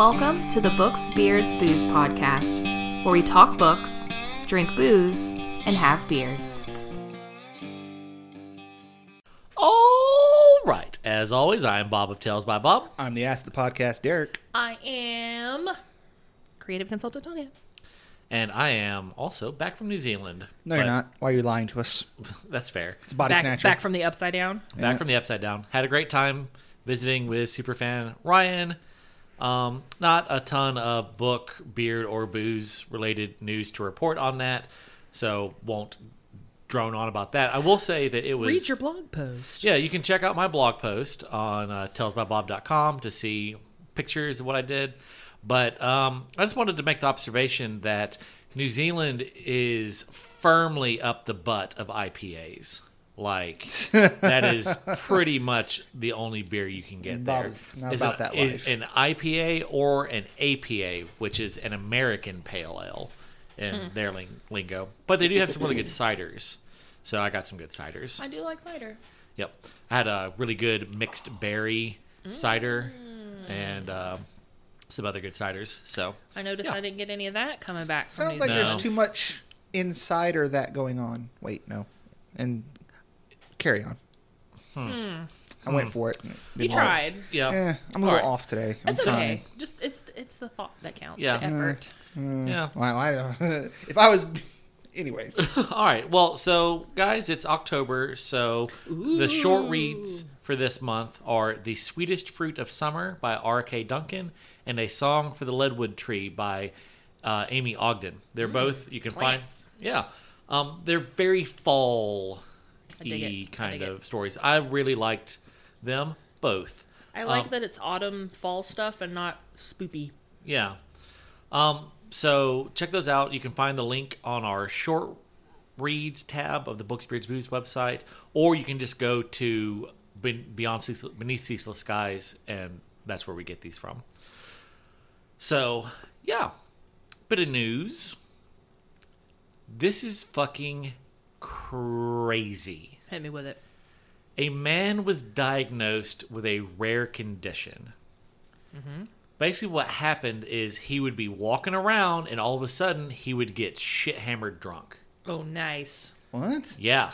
Welcome to the Books, Beards, Booze podcast, where we talk books, drink booze, and have beards. All right. As always, I am Bob of Tales by Bob. I'm the Ask of the Podcast, Derek. I am creative consultant Tonya. And I am also back from New Zealand. No, you're not. Why are you lying to us? That's fair. It's a body back, snatcher. back from the upside down. Back from the Upside Down. Had a great time visiting with superfan Ryan. Um, not a ton of book, beard, or booze related news to report on that, so won't drone on about that. I will say that it was. Read your blog post. Yeah, you can check out my blog post on uh, talesbybob.com to see pictures of what I did. But um, I just wanted to make the observation that New Zealand is firmly up the butt of IPAs. Like that is pretty much the only beer you can get there. Bob, not Is about an, that is life. an IPA or an APA, which is an American pale ale in their ling- lingo. But they do have some really good ciders. So I got some good ciders. I do like cider. Yep. I had a really good mixed berry cider and uh, some other good ciders. So, I noticed Yeah. I didn't get any of that coming back. Sounds New like No. there's too much insider that going on. Wait, no. And carry on. I went for it. you tried. yeah. Eh, I'm a little right. off today. I'm It's sorry. okay. Just it's it's the thought that counts. Yeah. The effort. Yeah. Wow, I don't. if I was, anyways, All right. Well, so guys, it's October, so the short reads for this month are "The Sweetest Fruit of Summer" by R.K. Duncan and "A Song for the Leadwood Tree" by uh, Amy Ogden. They're both you can plants. find. Yeah, um, they're very fall I dig y kind dig it. of stories. I really liked them both. I like Um, that it's autumn fall stuff and not spoopy. Yeah. Um, so check those out. You can find the link on our short reads tab of the Books, Beards, Booze website, or you can just go to Beyond Ceaseless, Beneath Ceaseless Skies, and that's where we get these from. So, yeah. Bit of news. This is fucking crazy. Hit me with it. A man was diagnosed with a rare condition. Mm-hmm. Basically, what happened is he would be walking around, and all of a sudden, he would get shit hammered drunk. Oh, nice. what? Yeah,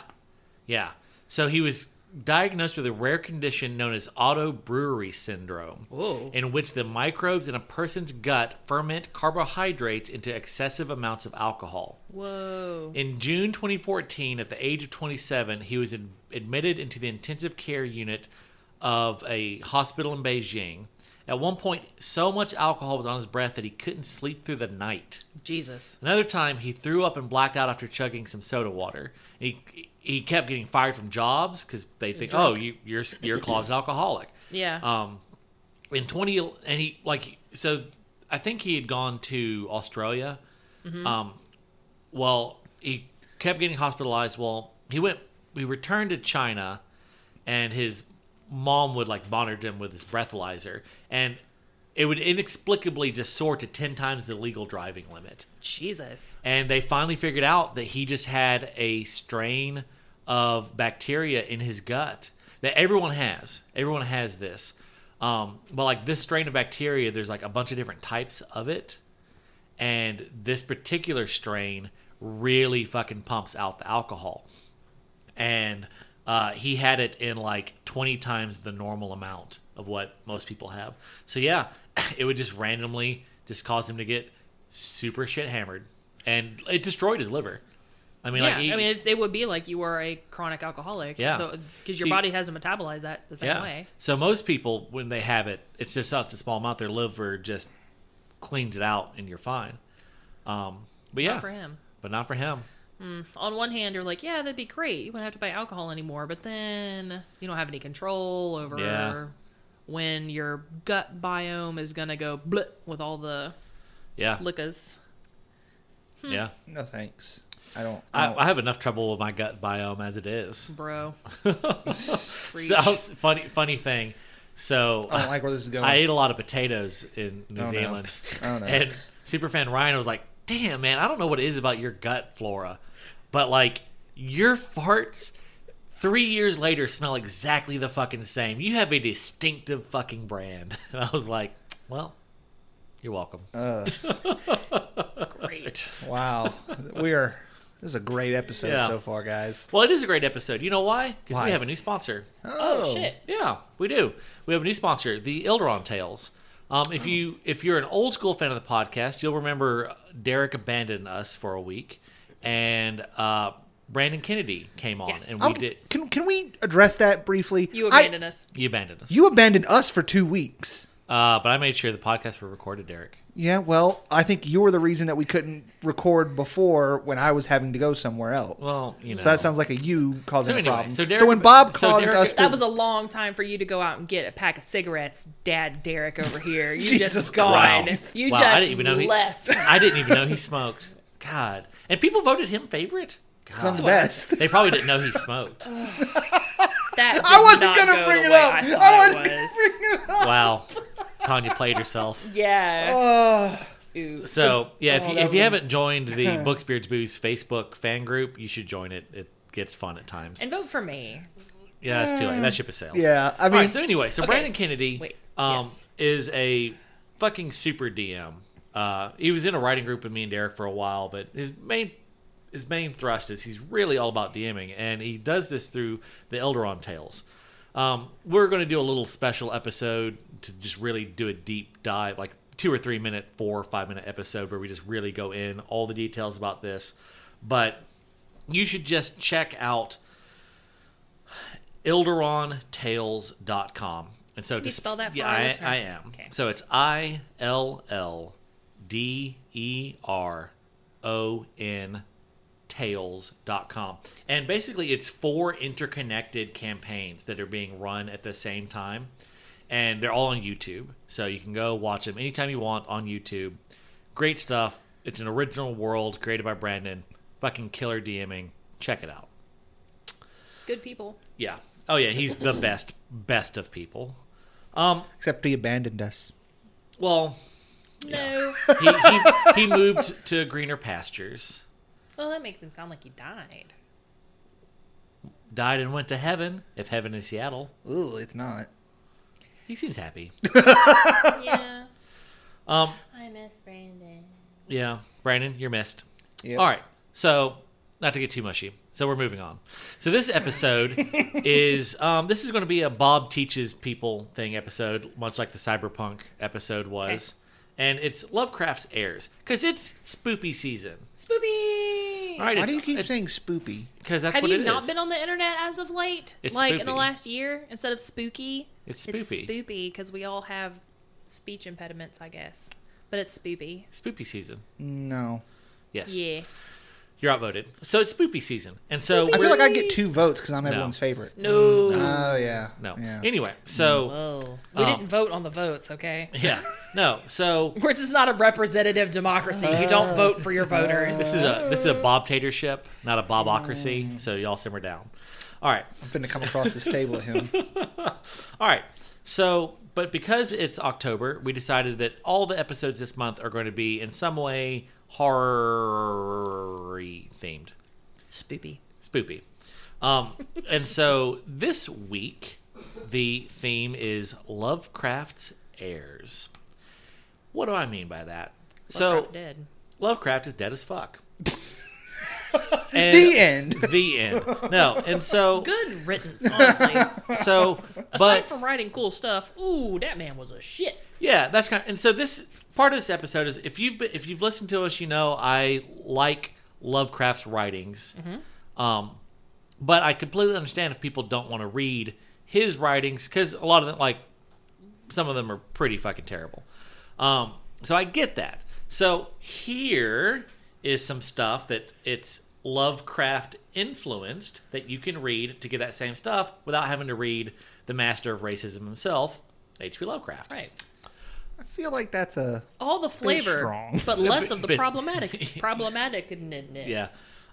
yeah. So he was diagnosed with a rare condition known as auto brewery syndrome, Whoa. in which the microbes in a person's gut ferment carbohydrates into excessive amounts of alcohol. Whoa. In June 2014, at the age of 27, he was ad- admitted into the intensive care unit of a hospital in Beijing. At one point, so much alcohol was on his breath that he couldn't sleep through the night. Jesus. Another time, he threw up and blacked out after chugging some soda water. He he kept getting fired from jobs because they think, oh, you, you're you're a closet alcoholic. Yeah. Um, in twenty and he like so I think he had gone to Australia. Um, well, he kept getting hospitalized. Well, he went. We returned to China, and his mom would like monitor him with his breathalyzer, and it would inexplicably just soar to ten times the legal driving limit Jesus. and they finally figured out that he just had a strain of bacteria in his gut that everyone has. Everyone has this. Um, but like this strain of bacteria, there's like a bunch of different types of it, and this particular strain really fucking pumps out the alcohol. And uh, he had it in like 20 times the normal amount of what most people have. So yeah, it would just randomly just cause him to get super shit hammered, and it destroyed his liver. I mean, yeah. like I mean, it's, it would be like you were a chronic alcoholic. Yeah. Because your See- body hasn't metabolized that the same yeah. way. So most people, when they have it, it's just such a small amount. Their liver just cleans it out, and you're fine. Um, but yeah, Not for him. but not for him. on one hand, you're like, yeah, that'd be great. You wouldn't have to buy alcohol anymore. But then you don't have any control over Yeah. when your gut biome is going to go blip with all the Yeah, liquors. yeah. No thanks. I don't. I, I, don't I have enough trouble with my gut biome as it is. Bro. So funny, funny thing. So I don't like where this is going. I ate a lot of potatoes in New Oh, no. Zealand, Oh, no. and superfan Ryan was like, "Damn, man, I don't know what it is about your gut flora, but like your farts." Three years later, smell exactly the fucking same. You have a distinctive fucking brand. And I was like, well, You're welcome. Uh, Great. wow, we are. This is a great episode Yeah. so far, guys. well, it is a great episode. You know why? Because we have a new sponsor. Oh, shit. Yeah, we do. We have a new sponsor, the Illderon Tales. Um, if you if you're an old school fan of the podcast, you'll remember Derek abandoned us for a week, and uh, Brandon Kennedy came on, Yes. and we Oh, did. Can can we address that briefly? You I- abandoned us. You abandoned us, You abandoned us for two weeks. Uh, but I made sure the podcast were recorded, Derek. Yeah, well, I think you were the reason that we couldn't record before when I was having to go somewhere else. Well, you know. So that sounds like a you causing So a problem. so So, when Bob so caused Derek- us to, That was a long time for you to go out and get a pack of cigarettes, Dad Derek over here. You Jesus just gone. Christ. You Wow, just I didn't even know he- left. I didn't even know he smoked. God, and people voted him favorite. I'm the best. They probably didn't know he smoked. That I wasn't gonna bring it up. I, I, wasn't it gonna was. bring it up. Wow, Tanya played herself. Yeah. Uh, So yeah, if Oh, you, that if you haven't joined the Books Beards Booze Facebook fan group, you should join it. It gets fun at times. and vote for me. yeah, it's too late. That ship has sailed. yeah, I mean, right. So anyway, so Okay. Brandon Kennedy Wait, um, yes. is a fucking super DM. Uh, he was in a writing group with me and Derek for a while, but his main his main thrust is he's really all about DMing, and he does this through the Illderon Tales. Um, we're going to do a little special episode to just really do a deep dive, like two or three minute, four or five minute episode where we just really go in all the details about this. But you should just check out illderontales.com. And so Can you spell that for yeah, I. I am. Okay. So it's I L L D E R O N tales.com. And basically it's four interconnected campaigns that are being run at the same time. And they're all on YouTube. So you can go watch them anytime you want on YouTube. Great stuff. It's an original world created by Brandon. Fucking killer DMing. Check it out. Good people. Yeah. Oh yeah, he's the best best of people. Um except he abandoned us. well, No. he he, he moved to greener pastures. Well, that makes him sound like he died. Died and went to heaven, if heaven is Seattle. Ooh, it's not. He seems happy. yeah. Um I miss Brandon. yeah, Brandon, you're missed. Yep. All right. So, not to get too mushy. So we're moving on. So this episode is um, this is going to be a Bob teaches people thing episode, much like the cyberpunk episode was, and it's Lovecraft's heirs because it's spoopy season. Spoopy. All right. Why do you keep saying spoopy? Because that's Have what you it not is. been on the internet as of late? It's like in the spoopy. last year, instead of spooky, It's It's spoopy. spoopy because we all have speech impediments, I guess. But it's spoopy. Spoopy season. No. Yes. Yeah. You're outvoted. So it's spoopy season, and so I feel like I get two votes because I'm everyone's favorite. No. Oh yeah. no. Yeah. Anyway, so Whoa. We Um, didn't vote on the votes, okay? yeah, no. So This is not a representative democracy. You don't vote for your voters. This is a this is a Bob Tatership, not a Bobocracy. So y'all simmer down. All right, I'm finna come across this table at him. all right. So, but because it's October, we decided that all the episodes this month are going to be in some way horror themed, Spoopy. spoopy. Um, and so this week, the theme is Lovecraft's heirs. What do I mean by that? so dead. Lovecraft is dead as fuck. And- the end. the end. No, and so Good riddance, honestly. so Aside but from writing cool stuff, ooh, that man was a shit. yeah, that's kind. Of, and so this part of this episode is if you've been, if you've listened to us, you know I like Lovecraft's writings. Um, but I completely understand if people don't want to read his writings because a lot of them, like some of them, are pretty fucking terrible. Um, so I get that. So here is some stuff that it's Lovecraft influenced that you can read to get that same stuff without having to read the master of racism himself, H.P. Lovecraft. Right. I feel like that's a All the flavor, strong. but less of the Bit- problematic problematicness. Yeah.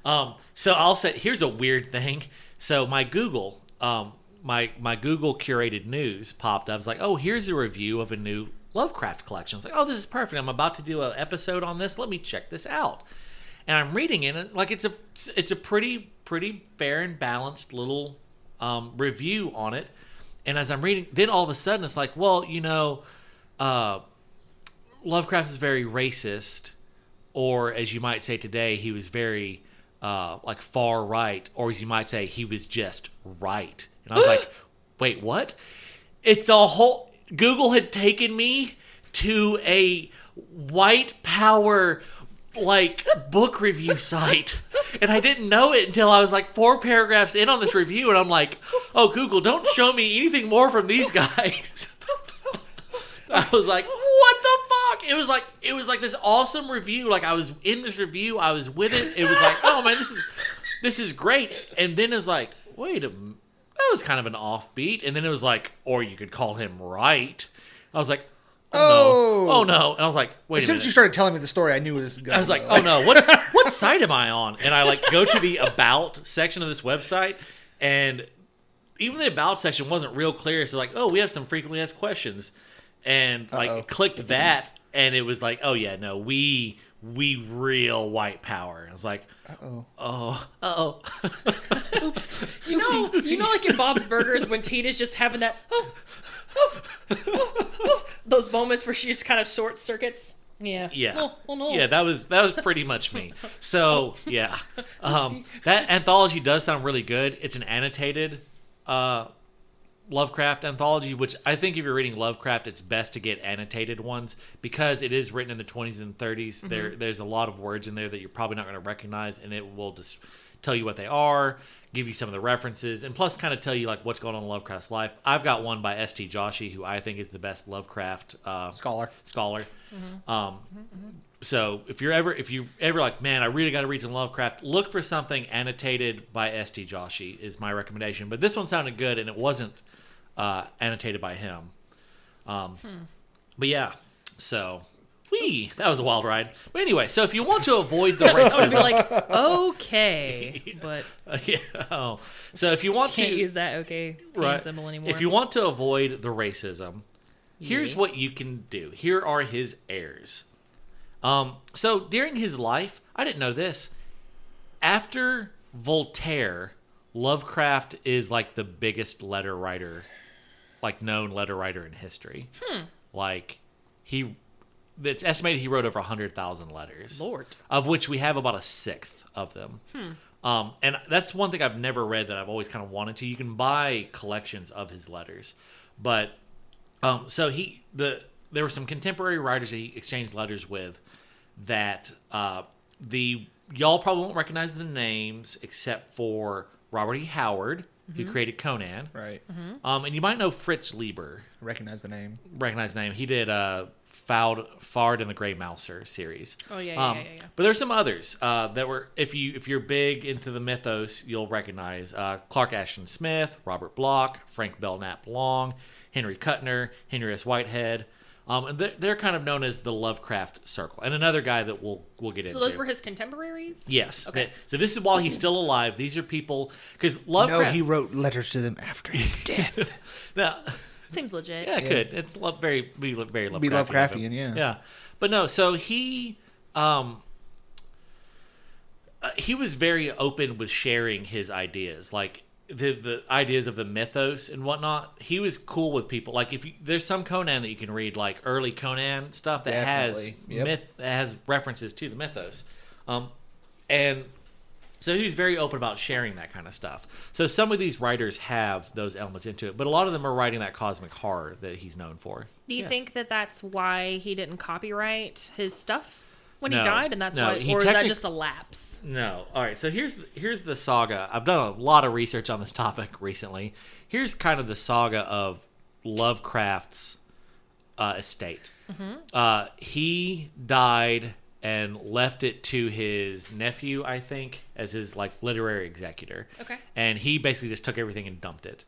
Um, so I'll say here's a weird thing. So my Google, um, my my Google curated news popped up. I was like, oh, here's a review of a new Lovecraft collection. I was like, oh, this is perfect. I'm about to do an episode on this. Let me check this out. And I'm reading it, and like it's a it's a pretty pretty fair and balanced little um, review on it. And as I'm reading, then all of a sudden it's like, well, you know, uh, Lovecraft is very racist, or as you might say today, he was very uh, like far right, or as you might say, he was just right. And I was like, wait, what? It's a whole. Google had taken me to a white power like book review site and i didn't know it until i was like four paragraphs in on this review and i'm like oh google don't show me anything more from these guys I was like, "What the fuck?" It was like it was like this awesome review. Like I was in this review, I was with it. It was like, "Oh man, this is this is great." And then it's like, "Wait a, m- that was kind of an offbeat." And then it was like, "Or you could call him right." I was like, "Oh, no, Oh. oh no!" And I was like, "Wait As soon minute." as you started telling me the story, I knew where this was going. I was like, "Oh no, what what site am I on?" And I like go to the about section of this website, and even the about section wasn't real clear. So like, oh, we have some frequently asked questions, and like Uh-oh. clicked that, and it was like, oh yeah, no, we we real white power. And I was like, Oh, oh, oh, You know, you know, like in Bob's Burgers when Tina's just having that oh, oh, oh, oh, those moments where she just kind of short circuits. Yeah. yeah, Oh, oh no. yeah, that was that was pretty much me. So yeah, um, that anthology does sound really good. It's an annotated uh, Lovecraft anthology, which I think if you're reading Lovecraft, it's best to get annotated ones because it is written in the 20s and 30s. Mm-hmm. There, there's a lot of words in there that you're probably not going to recognize, and it will just tell you what they are, give you some of the references, and plus kind of tell you like what's going on in Lovecraft's life. I've got one by S.T. Joshi, who I think is the best Lovecraft uh, scholar. scholar. Um, so if you're ever if you ever like, man, I really got to read some Lovecraft, look for something annotated by st Joshi is my recommendation. But this one sounded good, and it wasn't uh, annotated by him. Um, But yeah, so. Wee, that was a wild ride. But anyway, so if you want to avoid the I would racism, be like, okay, but yeah, oh. so if you want can't to use that okay right. symbol anymore. If you want to avoid the racism, here's Yeah. what you can do. Here are his heirs. Um, so during his life, I didn't know this. After Voltaire, Lovecraft is like the biggest letter writer, like known letter writer in history. Like he, it's estimated he wrote over hundred thousand letters Lord, of which we have about a sixth of them. Um, and that's one thing I've never read that I've always kind of wanted to. You can buy collections of his letters, but um, so he the there were some contemporary writers that he exchanged letters with that uh, the y'all probably won't recognize the names except for Robert E. Howard, who created Conan, Right. um, and you might know Fritz Leiber recognize the name. recognize the name. He did uh, Fouled, Fard and the Grey Mouser series. Oh, yeah, yeah, um, yeah, yeah, yeah. But there's some others uh, that were if you if you're big into the mythos, you'll recognize uh, Clark Ashton Smith, Robert Bloch, Frank Belknap Long, Henry Kuttner, Henry S. Whitehead. Um, and they're, they're kind of known as the Lovecraft Circle. And another guy that we'll we'll get so into. So those were his contemporaries. yes. Okay. That- so this is while he's still alive. These are people because Lovecraft. No, Lovecraft. he wrote letters to them after his death. now, Seems legit. Yeah, it could. It's lo- very be very Lovecraftian. Be. Lovecraftian, yeah. Yeah, but no. So he, um, uh, he was very open with sharing his ideas, like the the ideas of the mythos and whatnot. He was cool with people. Like if you, there's some Conan that you can read, like early Conan stuff that Definitely. has Yep. myth that has references to the mythos, um, and so he's very open about sharing that kind of stuff. So some of these writers have those elements into it, but a lot of them are writing that cosmic horror that he's known for. Do you Yeah. think that that's why he didn't copyright his stuff when he died, and that's No, why, he or is that just a lapse? No. All right. So here's here's the saga. I've done a lot of research on this topic recently. Here's kind of the saga of Lovecraft's uh, estate. Uh, he died and left it to his nephew, I think, as his like literary executor. Okay. And he basically just took everything and dumped it.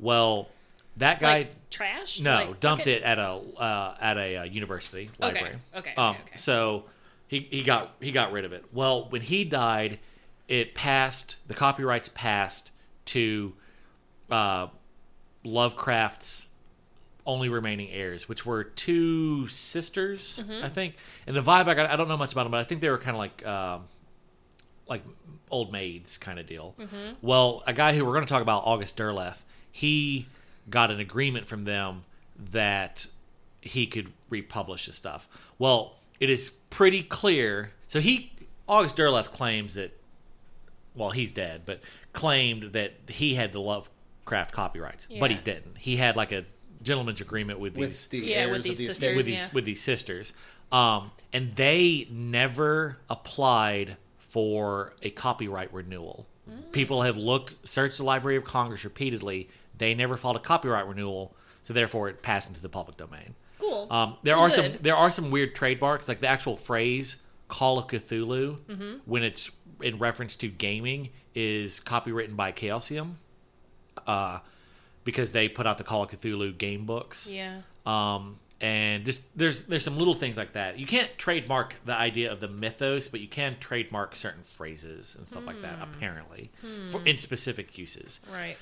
Well, that guy like trash? no, Like, dumped okay. it at a uh, at a uh, university library. okay, okay, Um, okay. So he he got he got rid of it. Well, when he died, it passed. The copyrights passed to uh, Lovecraft's only remaining heirs, which were two sisters, Mm-hmm. I think. And the vibe I got, I don't know much about them, but I think they were kind of like. Um, like old maids kind of deal. Mm-hmm. Well, a guy who we're going to talk about, August Derleth, he got an agreement from them that he could republish his stuff. Well, it is pretty clear. So he August Derleth claims that well, he's dead, but claimed that he had the Lovecraft copyrights, but he didn't. He had like a gentleman's agreement with these with the Yeah, heirs with these the sisters. estate. with these yeah. with these sisters, um, and they never applied for a copyright renewal. Mm. People have looked, searched the Library of Congress repeatedly. They never filed a copyright renewal, so therefore it passed into the public domain. Cool. Um, there are some there are some weird trademarks, like the actual phrase "Call of Cthulhu" Mm-hmm. when it's in reference to gaming is copywritten by Chaosium, uh, because they put out the Call of Cthulhu game books. yeah. Um, and just there's there's some little things like that. You can't trademark the idea of the mythos, but you can trademark certain phrases and stuff like Hmm. that. Apparently, for in specific uses. Right.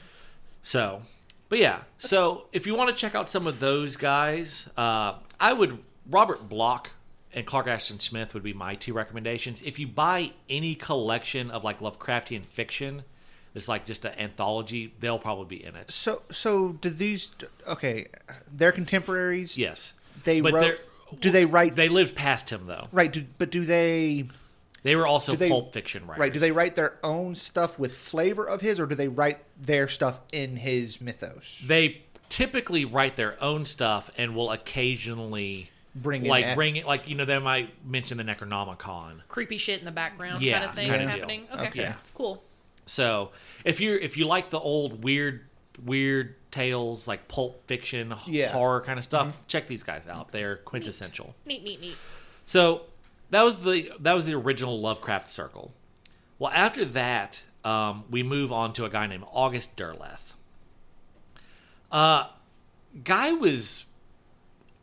So, but yeah. So if you want to check out some of those guys, uh, I would Robert Bloch and Clark Ashton Smith would be my two recommendations. If you buy any collection of like Lovecraftian fiction, it's like just an anthology, they'll probably be in it. So, so do these? Okay, they're contemporaries. Yes, They but wrote. Do they write? they lived past him though. right. Do, but do they? They were also Do they- pulp fiction writers. Right. Do they write their own stuff with flavor of his, or do they write their stuff in his mythos? They typically write their own stuff and will occasionally Bring like eth- bring it like you know they might mention the Necronomicon. Creepy shit in the background Yeah, kind of thing kinda deal. happening. Okay. Okay. Yeah. Cool. So if you if you like the old weird weird tales like pulp fiction Yeah. horror kind of stuff, mm-hmm. check these guys out. They're quintessential. Neat, neat, neat. So that was the that was the original Lovecraft circle. Well, after that, um, we move on to a guy named August Derleth. Uh, guy was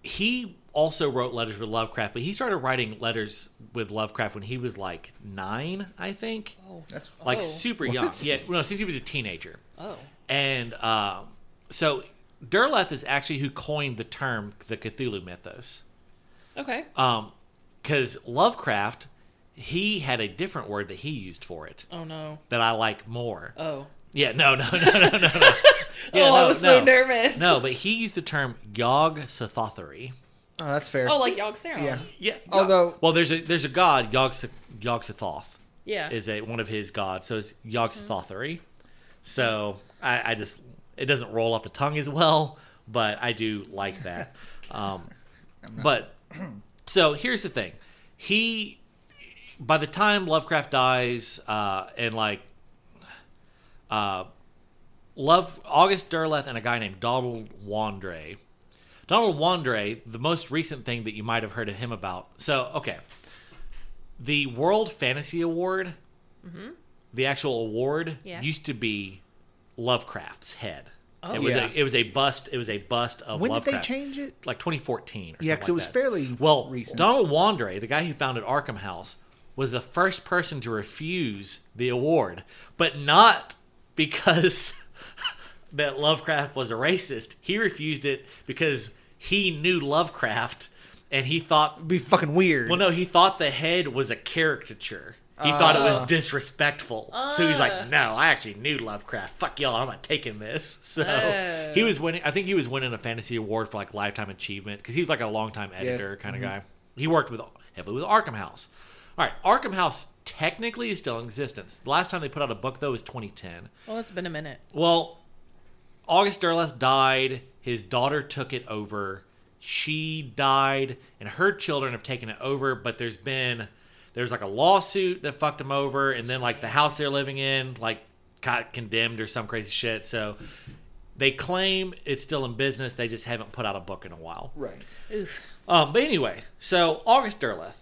he also wrote letters with Lovecraft, but he started writing letters with Lovecraft when he was like nine, I think, Oh. That's like Oh. super young. Yeah, no, since he was a teenager. Oh. And um, so Derleth is actually who coined the term the Cthulhu mythos. Okay. Um, because Lovecraft, he had a different word that he used for it Oh no. that I like more. Oh. Yeah, no, no, no, no, no, no. Yeah, oh, I no, was so no. nervous. No, but he used the term Yog Sothothery. oh, that's fair. Oh, like Yogg Saron. yeah. Yeah. Although- well, there's a there's a god Yog Yog Sothoth Yeah. is a one of his gods, so it's Yog Sothothery. So I, I just it doesn't roll off the tongue as well, but I do like that. Um, but so here's the thing, he by the time Lovecraft dies, uh, and like uh, Love August Derleth and a guy named Donald Wandrei. Donald Wandrei, the most recent thing that you might have heard of him about. So, okay. The World Fantasy Award, the actual award, Yeah. used to be Lovecraft's head. Oh. it was Yeah. a it was a bust. It was a bust of when Lovecraft. did they change it? Like 2014 or Yeah, because it was that. fairly Well, recent. Donald Wandrei, the guy who founded Arkham House, was the first person to refuse the award, but not because that Lovecraft was a racist. He refused it because he knew Lovecraft and he thought It'd be fucking weird. well no, he thought the head was a caricature. He thought it was Ah. disrespectful. so he's like, "No, I actually knew Lovecraft. Fuck y'all, I'm not taking this." So Oh. he was winning. I think he was winning a fantasy award for like lifetime achievement because he was like a longtime editor kind Mm-hmm. of guy. He worked with heavily with Arkham House. All right, Arkham House technically is still in existence. The last time they put out a book though was 2010. Well, it's been a minute. Well, August Derleth died. His daughter took it over. She died, and her children have taken it over. But there's been there's like a lawsuit that fucked him over, and then like the house they're living in like got condemned or some crazy shit. So they claim it's still in business. They just haven't put out a book in a while. right. Oof. Um, but anyway, so August Derleth.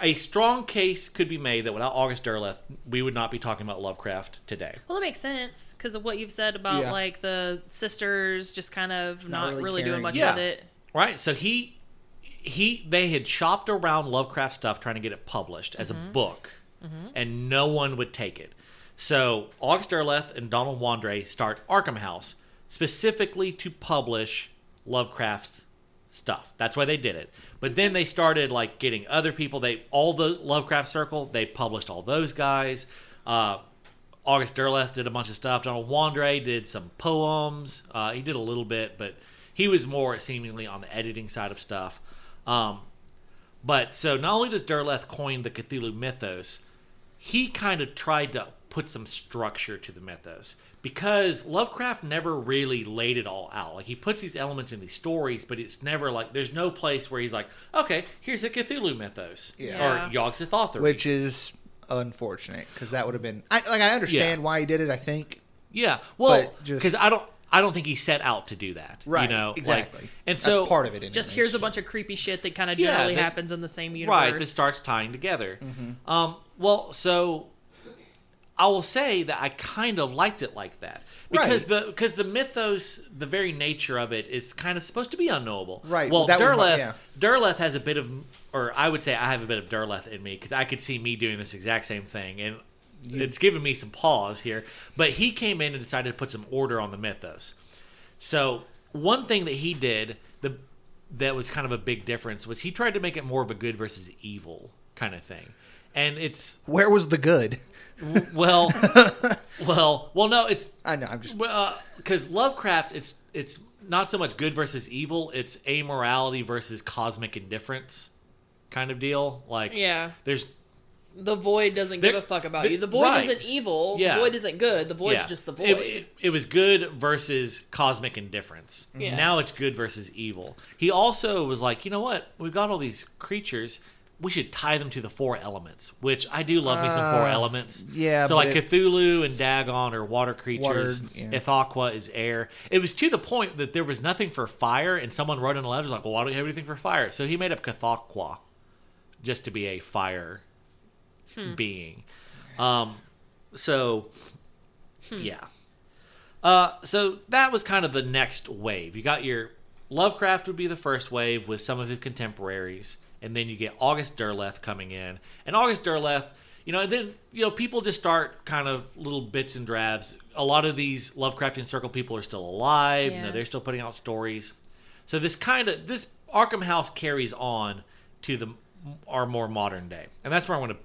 A strong case could be made that without August Derleth, we would not be talking about Lovecraft today. Well, that makes sense because of what you've said about Yeah. like the sisters just kind of not, really really, doing caring. much Yeah. with it. Right. So he he they had shopped around Lovecraft stuff trying to get it published as a book, and no one would take it. So August Derleth and Donald Wandrei start Arkham House specifically to publish Lovecraft's stuff. That's why they did it. But then they started like getting other people. They all the Lovecraft Circle. They published all those guys. Uh, August Derleth did a bunch of stuff. Donald Wandrei did some poems. Uh, he did a little bit, but he was more seemingly on the editing side of stuff. Um, but so not only does Derleth coin the Cthulhu mythos, he kind of tried to put some structure to the mythos because Lovecraft never really laid it all out. Like he puts these elements in these stories, but it's never like there's no place where he's like, okay, here's the Cthulhu mythos Yeah. or Yogg Sothoth, which is unfortunate because that would have been. I, like I understand Yeah. why he did it. I think yeah, well, because I don't. I don't think he set out to do that. right. You know, like- exactly. and That's so part of it. Just here's a bunch of creepy shit that kind of Yeah, generally that- happens in the same universe. Right, that starts tying together. Mm-hmm. Um, well, so I will say that I kind of liked it like that because Right. the because the mythos, the very nature of it, is kind of supposed to be unknowable. Right, Well, that would- Derleth, yeah. Derleth has a bit of, or I would say I have a bit of Derleth in me because I could see me doing this exact same thing, and it's given me some pause here. But he came in and decided to put some order on the mythos. So one thing that he did the that was kind of a big difference was he tried to make it more of a good versus evil kind of thing, and it's Where was the good? well, well, well. No, it's I know. I'm just. well uh, because Lovecraft, it's it's not so much good versus evil; it's amorality versus cosmic indifference kind of deal. Like, Yeah. there's The void doesn't There- give a fuck about there- you. The void right. isn't evil. Yeah. The void isn't good. The void's yeah, just the void. It, it, it was good versus cosmic indifference. Yeah. Now it's good versus evil. He also was like, you know what? We've got all these creatures. We should tie them to the four elements, which I do love me some four Uh, elements. yeah, So like it- Cthulhu and Dagon are water creatures. Water, yeah. Ithaqua is air. It was to the point that there was nothing for fire, and someone wrote in a letter like, "Well, why don't you have anything for fire?" So he made up Cthugha, just to be a fire being. Um, so yeah. Uh, so that was kind of the next wave. You got your Lovecraft would be the first wave with some of his contemporaries, and then you get August Derleth coming in, and August Derleth. You know, and then you know people just start kind of little bits and drabs. A lot of these Lovecraftian Circle people are still alive. You know, they're still putting out stories. So this kind of this Arkham House carries on to the our more modern day, and that's where I want to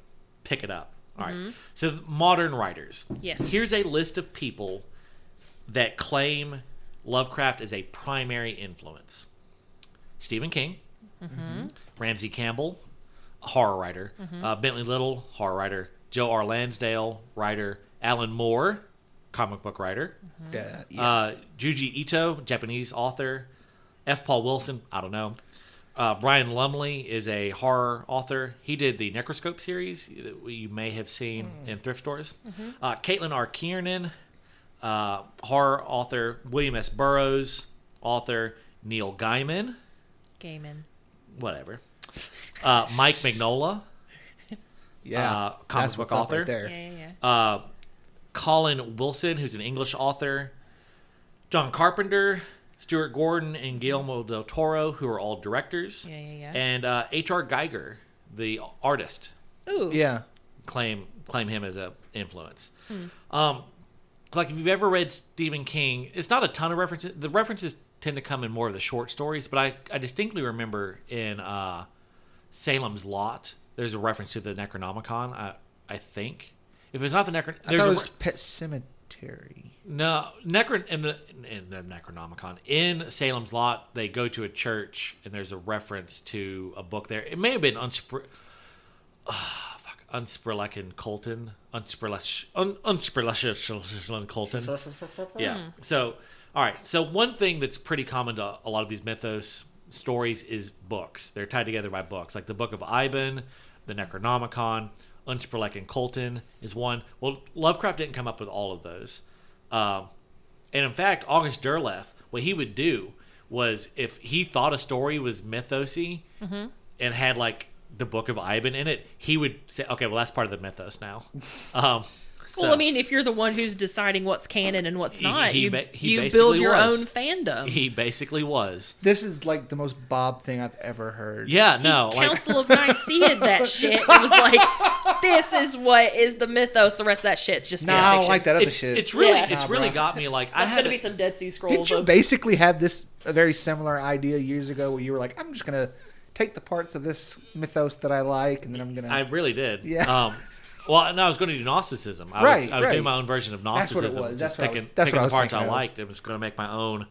pick it up. All right. Mm-hmm. So modern writers. Yes. Here's a list of people that claim Lovecraft as a primary influence. Stephen King, mm-hmm. Mm-hmm. Ramsey Campbell, horror writer, uh, Bentley Little, horror writer, Joe R. Lansdale, writer, Alan Moore, comic book writer, Yeah. yeah. uh, Junji Ito, Japanese author. F. Paul Wilson, I don't know. Uh, Brian Lumley is a horror author. He did the Necroscope series that you may have seen in thrift stores. Uh, Caitlin R. Kiernan, uh, horror author. William S. Burroughs, author. Neil Gaiman, Gaiman. whatever. Uh, Mike Magnola, yeah. uh, comic That's book what's up author. Right there. Yeah, yeah, yeah. uh, Colin Wilson, who's an English author, John Carpenter, Stuart Gordon, and Guillermo del Toro, who are all directors, Yeah, yeah, yeah. and uh, H.R. Giger, the artist, Ooh. Yeah. claim claim him as a influence. Um, like if you've ever read Stephen King, it's not a ton of references. The references tend to come in more of the short stories, but I, I distinctly remember in uh, Salem's Lot, there's a reference to the Necronomicon. I I think if it's not the Necron, I there's thought a it was re- Pet Sematary. No, Necron in the in the Necronomicon in Salem's Lot, they go to a church and there's a reference to a book there. It may have been Unspr. Ah, fuck, Unsprelechen Colton, Unsprelesh, Un, Unsprelechen Colton. Yeah. So, all right. So one thing that's pretty common to a lot of these mythos stories is books. They're tied together by books, like the Book of Eibon, the Necronomicon, Unsprelechen Colton is one. Well, Lovecraft didn't come up with all of those. Um, and in fact, August Derleth, what he would do was if he thought a story was mythosy and had like the Book of Eibon in it, he would say, "Okay, well that's part of the mythos now." Um, Well, so- I mean, if you're the one who's deciding what's canon and what's not, he you, he you build your was. own fandom. he basically was. This is like the most Bob thing I've ever heard. Yeah, no, like Council of Nicaea that shit. It was like, this is what is the mythos. The rest of that shit's just No, fan I don't like that other it- shit. it's really Yeah. it's Nah, really bro. got me like I That's had gonna be some Dead Sea Scrolls. Didn't you of- basically have this a very similar idea years ago where you were like, I'm just gonna take the parts of this mythos that I like, and then I'm gonna. I really did. Yeah. Um, well, no, I was going to do Gnosticism. I was, Right, I was doing my own version of That's what it Gnosticism. was. just That's what I was- that's picking what I the parts I of. liked. and was going to make my own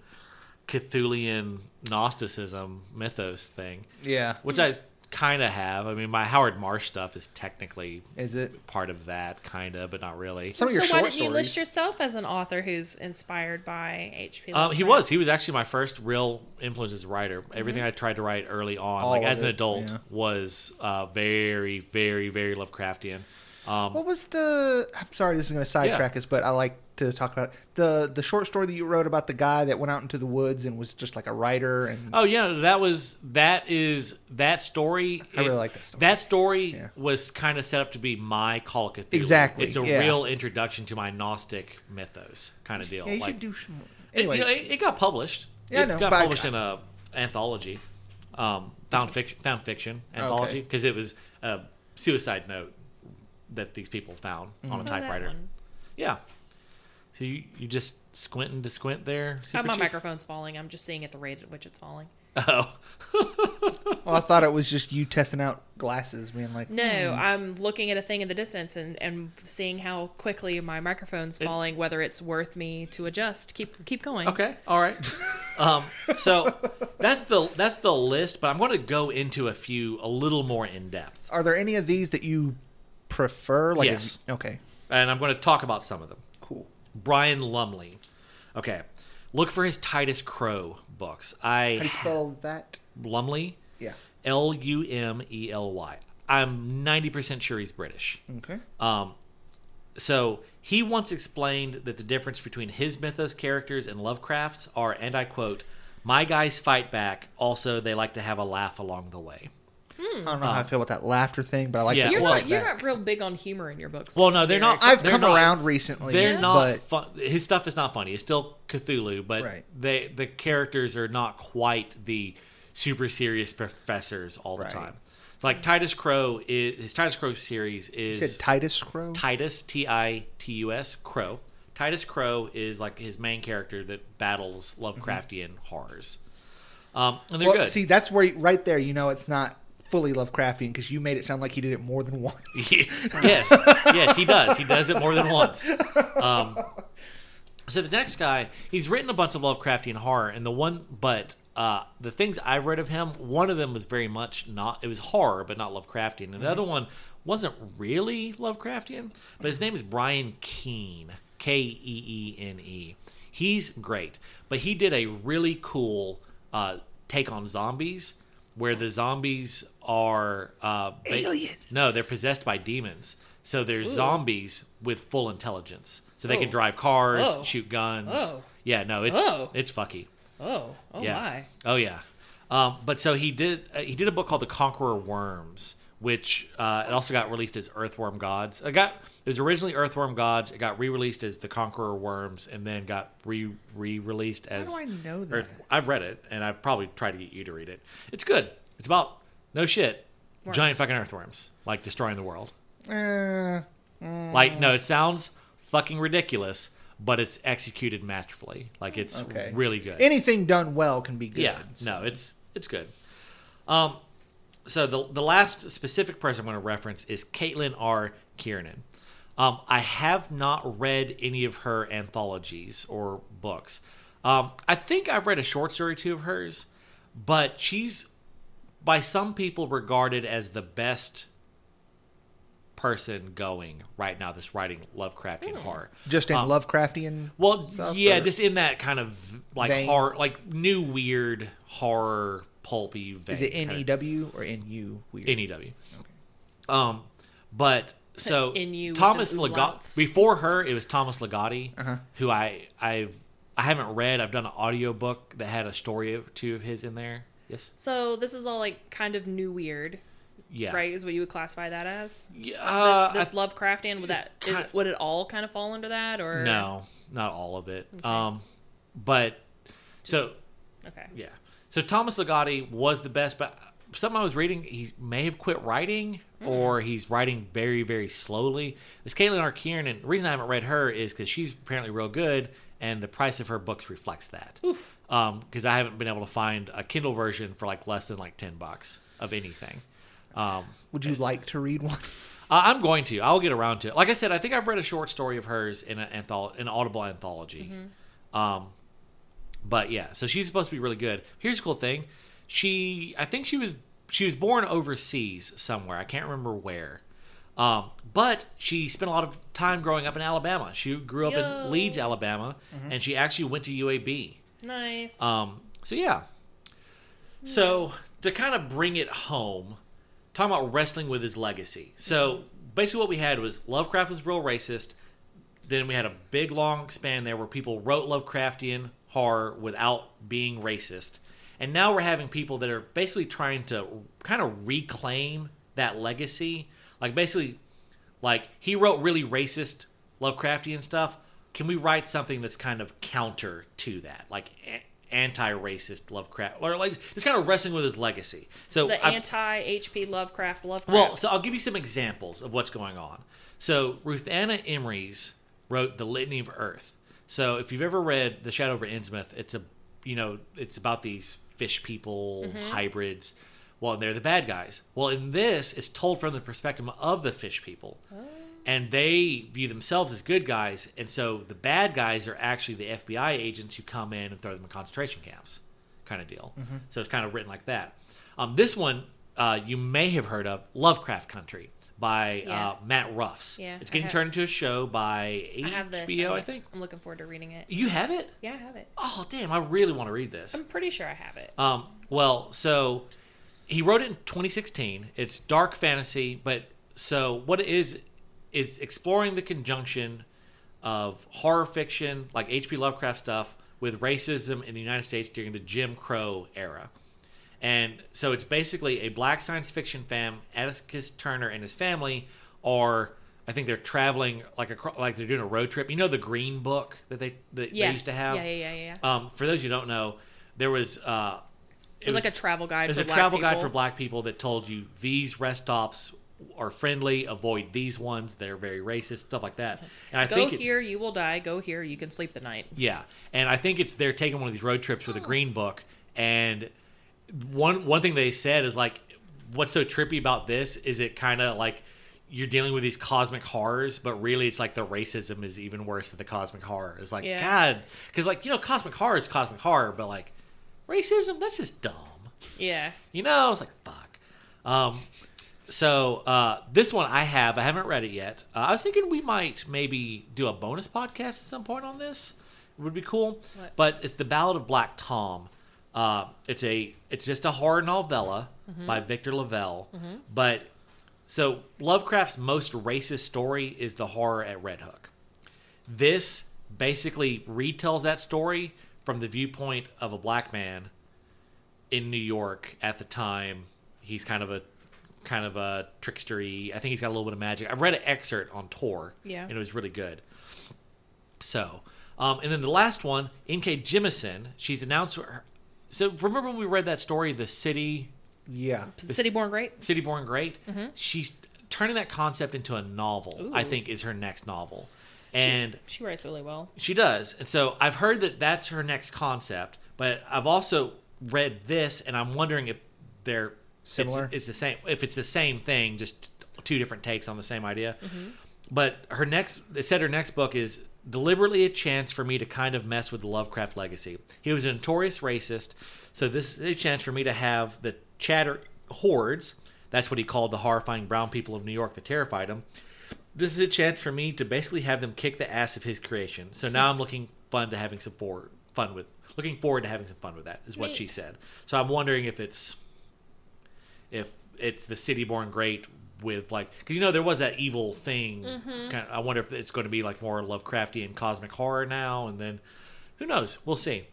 Cthulian Gnosticism mythos thing, Yeah. which I kind of have. I mean, my Howard Marsh stuff is technically Is it? part of that, kind of, but not really. Some of so your why short didn't you stories. list yourself as an author who's inspired by H.P. Um, he was. He was actually my first real influence as a writer. Everything I tried to write early on, All like of as an adult, yeah. was uh, very, very, very Lovecraftian. Um, What was the? I'm sorry, this is going to sidetrack us, but I like to talk about the the short story that you wrote about the guy that went out into the woods and was just like a writer and Oh yeah, that was that is that story. I really like that story. That story Yeah. was kind of set up to be my Call of Cthulhu. Exactly, It's a yeah. real introduction to my Gnostic mythos kind of deal. yeah, you like, should do some. more. it, you know, it, it got published. Yeah, it know, got published in a anthology, um, found fiction, found fiction anthology because it was a suicide note that these people found on a Mm-hmm. Oh, that typewriter. one. Yeah. So you, you just squinting to squint there. Oh, Super my Chief? microphone's falling. I'm just seeing at the rate at which it's falling. Oh. well, I thought it was just you testing out glasses, being like, No, Hmm. I'm looking at a thing in the distance and, and seeing how quickly my microphone's falling, whether it's worth me to adjust. Keep keep going. Okay, all right. um, so that's the that's the list, but I'm going to go into a few a little more in depth, are there any of these that you prefer? Like, Yes. if- okay, and I'm going to talk about some of them. cool. Brian Lumley. Okay, look for his Titus Crow books. I How do you spell that? Lumley, Yeah. L U M E L Y. I'm 90% sure he's British. Okay. Um, so he once explained that the difference between his mythos characters and Lovecraft's are, and I quote, "My guys fight back. Also, they like to have a laugh along the way." I don't know how I feel about that laughter thing, but I like Yeah, that. You're, well- not, you're back. not real big on humor in your books. Well, no, they're Derek. not. I've they're come not- around recently. They're not but fun. His stuff is not funny. It's still Cthulhu, but Right. they the characters are not quite the super serious professors all the Right. time. It's like Titus Crow is his Titus Crow series you is said Titus Crow. Titus T I T U S Crow. Titus Crow is like his main character that battles Lovecraftian horrors. Um, and they're well, good. see, that's where you, right there, you know, it's not fully Lovecraftian because you made it sound like he did it more than once. yes, yes, he does. He does it more than once. Um, so the next guy, he's written a bunch of Lovecraftian horror, and the one, but uh, the things I've read of him, one of them was very much not. It was horror, but not Lovecraftian, and the other one wasn't really Lovecraftian, but his name is Brian Keene, K E E N E. He's great, but he did a really cool uh, take on zombies, where the zombies are uh, Aliens. No, they're possessed by demons. So they're zombies with full intelligence, so they can Oh. drive cars, Oh. shoot guns. Oh. Yeah, no, it's Oh. it's fucky. Oh, oh Yeah. my. Oh yeah. Um, but so he did. Uh, he did a book called The Conqueror Worms, which uh, it also got released as Earthworm Gods. It got it was originally Earthworm Gods. It got re-released as The Conqueror Worms, and then got re re-released as. How do I know that? Earth- I've read it, and I've probably tried to get you to read it. It's good. It's about no shit, Worms. giant fucking earthworms like destroying the world. Uh, Like no, it sounds fucking ridiculous, but it's executed masterfully. Like it's okay. really good. Anything done well can be good. Yeah, no, it's it's good. Um, so the the last specific person I'm going to reference is Caitlin R. Kiernan. Um, I have not read any of her anthologies or books. Um, I think I've read a short story or two of hers, but she's by some people regarded as the best person going right now that's writing Lovecraftian horror. Just in Um, Lovecraftian. Well, stuff, yeah, or- just in that kind of like Vein? horror, like new weird horror pulpy vein. Is it kind N of- E W or N U? Weird. NEW. Okay. Um, but so NU with Thomas an Ligotti before her, it was Thomas Ligotti, Uh-huh. who I I've I haven't read. I've done an audiobook that had a story of two of his in there. Yes. So this is all like kind of new weird, Yeah. right? Is what you would classify that as? Yeah. uh, this this Lovecraftian would that kind- it- would it all kind of fall under that or no, not all of it. Um, but so Okay. Yeah. So Thomas Ligotti was the best, but something I was reading, he may have quit writing or he's writing very, very slowly. This Caitlin R. and the reason I haven't read her is because she's apparently real good and the price of her books reflects that. Because I haven't been able to find a Kindle version for like less than like 10 bucks of anything. Um, Would you like to read one? uh, I'm going to. I'll get around to it. Like I said, I think I've read a short story of hers in an antholo- an Audible anthology. Um, But yeah, so she's supposed to be really good. Here's a cool thing. She I think she was she was born overseas somewhere. I can't remember where. Um, but she spent a lot of time growing up in Alabama. She grew up Yo. in Leeds, Alabama, Mm-hmm. and she actually went to UAB. Nice. Um, so yeah. So to kind of bring it home, talking about wrestling with his legacy. So basically, what we had was Lovecraft was real racist. Then we had a big long span there where people wrote Lovecraftian horror without being racist. And now we're having people that are basically trying to kind of reclaim that legacy. Like basically, like he wrote really racist Lovecraftian stuff. Can we write something that's kind of counter to that, like anti-racist Lovecraft, or like just kind of wrestling with his legacy? So the I've- anti H.P. Lovecraft Lovecraft. well, so I'll give you some examples of what's going on. So Ruth Anna Emery's wrote The Litany of Earth. So if you've ever read The Shadow over Innsmouth, it's a you know it's about these fish people hybrids. Well, they're the bad guys. Well, in this, it's told from the perspective of the fish people, and they view themselves as good guys, and so the bad guys are actually the FBI agents who come in and throw them in concentration camps, kind of deal. So it's kind of written like that. Um, this one uh, you may have heard of, Lovecraft Country by Yeah. uh, Matt Ruffs. Yeah, it's getting have- turned into a show by I have this. HBO, I I'm- think. I'm looking forward to reading it. You have it? Yeah, I have it. Oh, damn! I really want to read this. I'm pretty sure I have it. Um, well, so he wrote it in 2016. It's dark fantasy, but so what it is is exploring the conjunction of horror fiction, like H.P. Lovecraft stuff, with racism in the United States during the Jim Crow era. And so it's basically a black science fiction fam. Atticus Turner and his family are, I think they're traveling like a like they're doing a road trip. You know the Green Book that they that yeah. they used to have. Yeah, yeah, yeah, yeah. Um, for those who don't know, there was uh, it was like a travel guide. it was for a black travel guide people. for black people that told you these rest stops are friendly, avoid these ones, they're very racist, stuff like that. And I Go think here, you will die. Go here, you can sleep the night. yeah, and I think it's they're taking one of these road trips with a green book, and one one thing they said is like, what's so trippy about this is it kind of like you're dealing with these cosmic horrors, but really it's like the racism is even worse than the cosmic horror. It's like Yeah. God, because like you know cosmic horror is cosmic horror, but like racism that's just dumb. Yeah. You know, it's like fuck. Um, so uh, this one I have. I haven't read it yet. Uh, I was thinking we might maybe do a bonus podcast at some point on this. It would be cool. What? But it's the Ballad of Black Tom. Uh, it's a it's just a horror novella by Victor LaValle. But so Lovecraft's most racist story is the horror at Red Hook. This basically retells that story from the viewpoint of a black man in New York at the time. He's kind of a kind of a trickstery. I think he's got a little bit of magic. I've read an excerpt on Tor, Yeah. and it was really good. So, um, and then the last one, N.K. Jemisin, she's announced. Her, so remember when we read that story, the city, Yeah. The City Born Great. City Born Great? Mm-hmm. She's turning that concept into a novel. I think is her next novel, She's- and she writes really well. she does. And so I've heard that that's her next concept, but I've also read this and I'm wondering if they're Similar? It's, it's the same if it's the same thing, just two different takes on the same idea. Mm-hmm. But her next it said her next book is deliberately a chance for me to kind of mess with the Lovecraft legacy. He was a notorious racist, so this is a chance for me to have the chatter hordes. That's what he called the horrifying brown people of New York that terrified him this is a chance for me to basically have them kick the ass of his creation. So now I'm looking fun to having some for, fun with looking forward to having some fun with that is what she said. So I'm wondering if it's if it's the city born great with like because you know there was that evil thing. Mm-hmm. Kind of, I wonder if it's going to be like more Lovecraftian cosmic horror now, and then who knows? We'll see.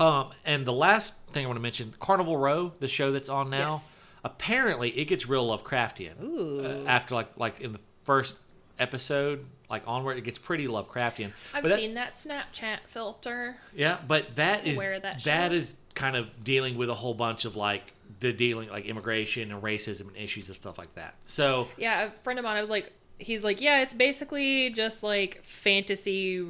Um, and the last thing I want to mention, Carnival Row, the show that's on now. Yes. Apparently, it gets real Lovecraftian Ooh. uh, after like like in the first episode, like onward, it gets pretty Lovecraftian. I've that- seen that Snapchat filter. yeah, but that is that that is kind of dealing with a whole bunch of like the dealing like immigration and racism and issues of stuff like that. So Yeah, a friend of mine, I was like, he's like, yeah, it's basically just like fantasy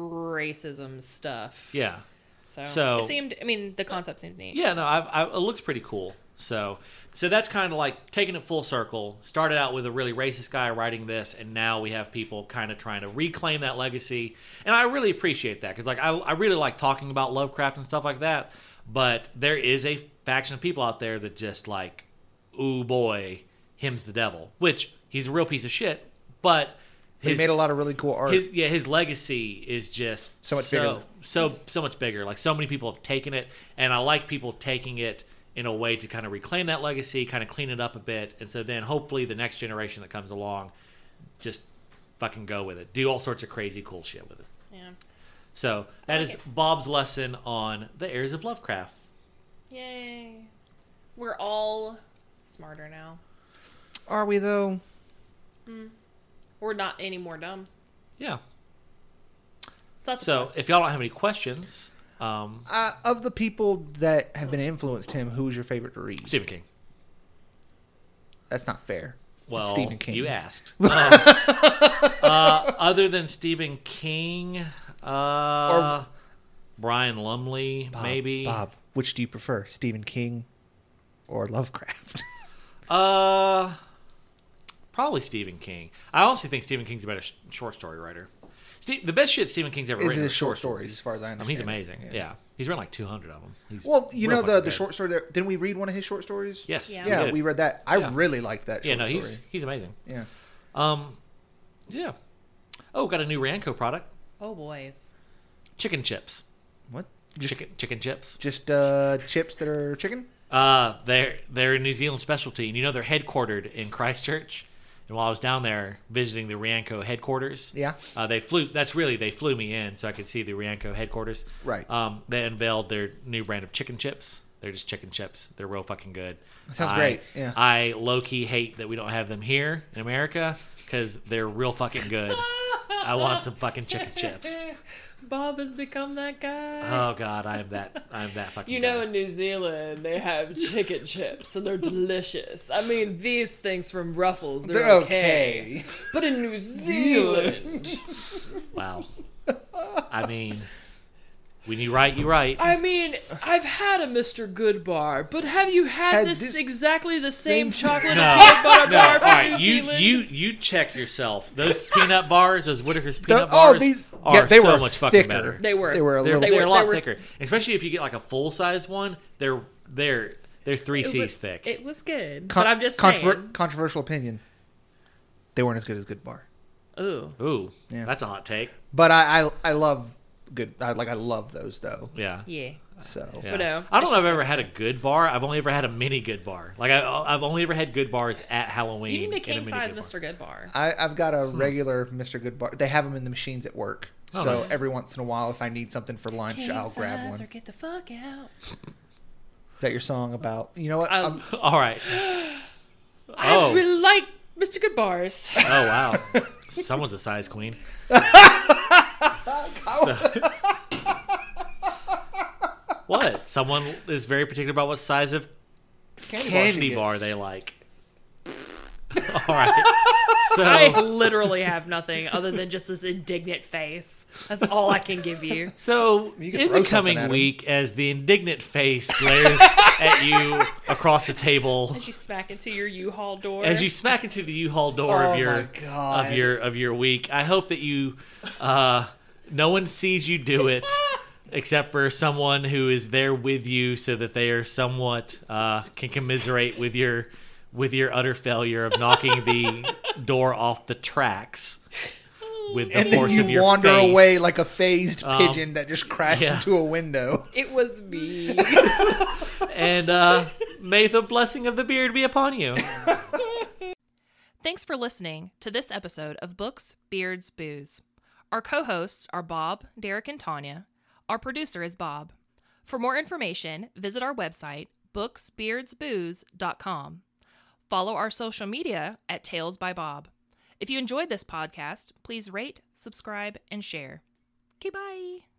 racism stuff. yeah, So, So- it seemed, I mean, the concept seems neat. yeah, no, I've, I, it looks pretty cool. So, so that's kind of like taking it full circle. Started out with a really racist guy writing this, and now we have people kind of trying to reclaim that legacy. And I really appreciate that because, like, I, I really like talking about Lovecraft and stuff like that. But there is a faction of people out there that just like, ooh boy, him's the devil, which he's a real piece of shit. But He made a lot of really cool art. his yeah his legacy is just So much so, bigger. so so much bigger like so many people have taken it and i like people taking it in a way to kind of reclaim that legacy kind of clean it up a bit and so then hopefully the next generation that comes along just fucking go with it do all sorts of crazy cool shit with it Yeah. So that like is it. bob's lesson on the heirs of lovecraft Yay. We're all smarter now. Are we though? We're not any more dumb. yeah So that's so if y'all don't have any questions um Uh, of the people that have been influenced him, who's your favorite to read? stephen king That's not fair. It's Well, Stephen King. you asked. Um, uh, other than Stephen King, uh, Brian Lumley, Bob, maybe. Bob, which do you prefer, Stephen King or Lovecraft? Uh, probably Stephen King. I honestly think Stephen King's a better sh- short story writer. Ste- the best shit Stephen King's ever Is written his are short stories, as far as I I mean, he's amazing. Yeah. he's written like 200 of them. He's Well, you know the the good. short story. There, didn't we read one of his short stories? Yes. Yeah. Yeah, did. we read that. I Yeah. really liked that Yeah, short no, he's he's amazing. Yeah. Um, yeah. Oh, got a new Ranco product: oh, boys. chicken chips. What? Just Chicken chicken chips. just uh, chips that are chicken? Uh, they're they're a New Zealand specialty, and you know they're headquartered in Christchurch. And while I was down there visiting the Rianco headquarters, Yeah. uh, they flew. That's really they flew me in so I could see the Rianco headquarters. Right. Um, they unveiled their new brand of chicken chips. They're just chicken chips. They're real fucking good. sounds I- great, yeah. I low key hate that we don't have them here in America because they're real fucking good. I want some fucking chicken chips. Bob has become that guy. Oh god, I am that. I am that fucking. You know, guy. in New Zealand, they have chicken chips and they're delicious. I mean, these things from Ruffles, they're, They're okay. okay. But in New Zealand, Wow. I mean, when you write, you write. I mean, I've had a Mr. Good bar, but have you had, Had this, this- exactly the same, Same- chocolate No, and peanut butter no, bar all from right. New You Zealand? you you check yourself. Those peanut bars, those Whittaker's peanut oh, bars, these- are yeah, they so were much fucking thicker. better. They were. They were a They're, little. they're were- a lot they were- thicker, especially if you get like a full size one. They're they're they're three It C's was- thick. It was good, con- but I'm just controver- saying. controversial opinion. They weren't as good as Good Bar, Ooh, Ooh, Yeah. that's a hot take. but I I, I love good. I, like I love those though. Yeah. yeah. So Yeah. But no, I don't it's know I've just- ever had a good bar. I've only ever had a mini good bar. Like I, I've only ever had good bars at Halloween. You need a king mini size good. Mr. Good bar. I, I've got a hmm. regular Mr. Good Bar. They have them in the machines at work. Oh, so nice. every once in a while, if I need something for lunch, I'll grab one. or get the fuck out. That your song about? You know what? I- I'm- All right. I Oh. really like Mr. Good bars. Oh wow. Someone's a size queen. So- what? Someone is very particular about what size of candy, candy bar, bar they like. All right. So I literally have nothing other than just this indignant face. That's all I can give you. So, You in the coming at him. week, as the indignant face glares at you across the table, As you smack into your U-Haul door. as you smack into the U-Haul door Oh of your of your of your week, I hope that you, uh, no one sees you do it, except for someone who is there with you, so that they are somewhat uh, can commiserate with your with your utter failure of knocking the door off the tracks with the And then force you of your wander face. away like a phased Um, pigeon that just crashed yeah. into a window. It was me. and uh, may the blessing of the beard be upon you. Thanks for listening to this episode of Books, Beards, Booze. Our co hosts are Bob, Derek, and Tanya. Our producer is Bob. For more information, visit our website, booksbeardsbooze.com. Follow our social media at Tales by Bob. If you enjoyed this podcast, please rate, subscribe, and share. Okay, bye.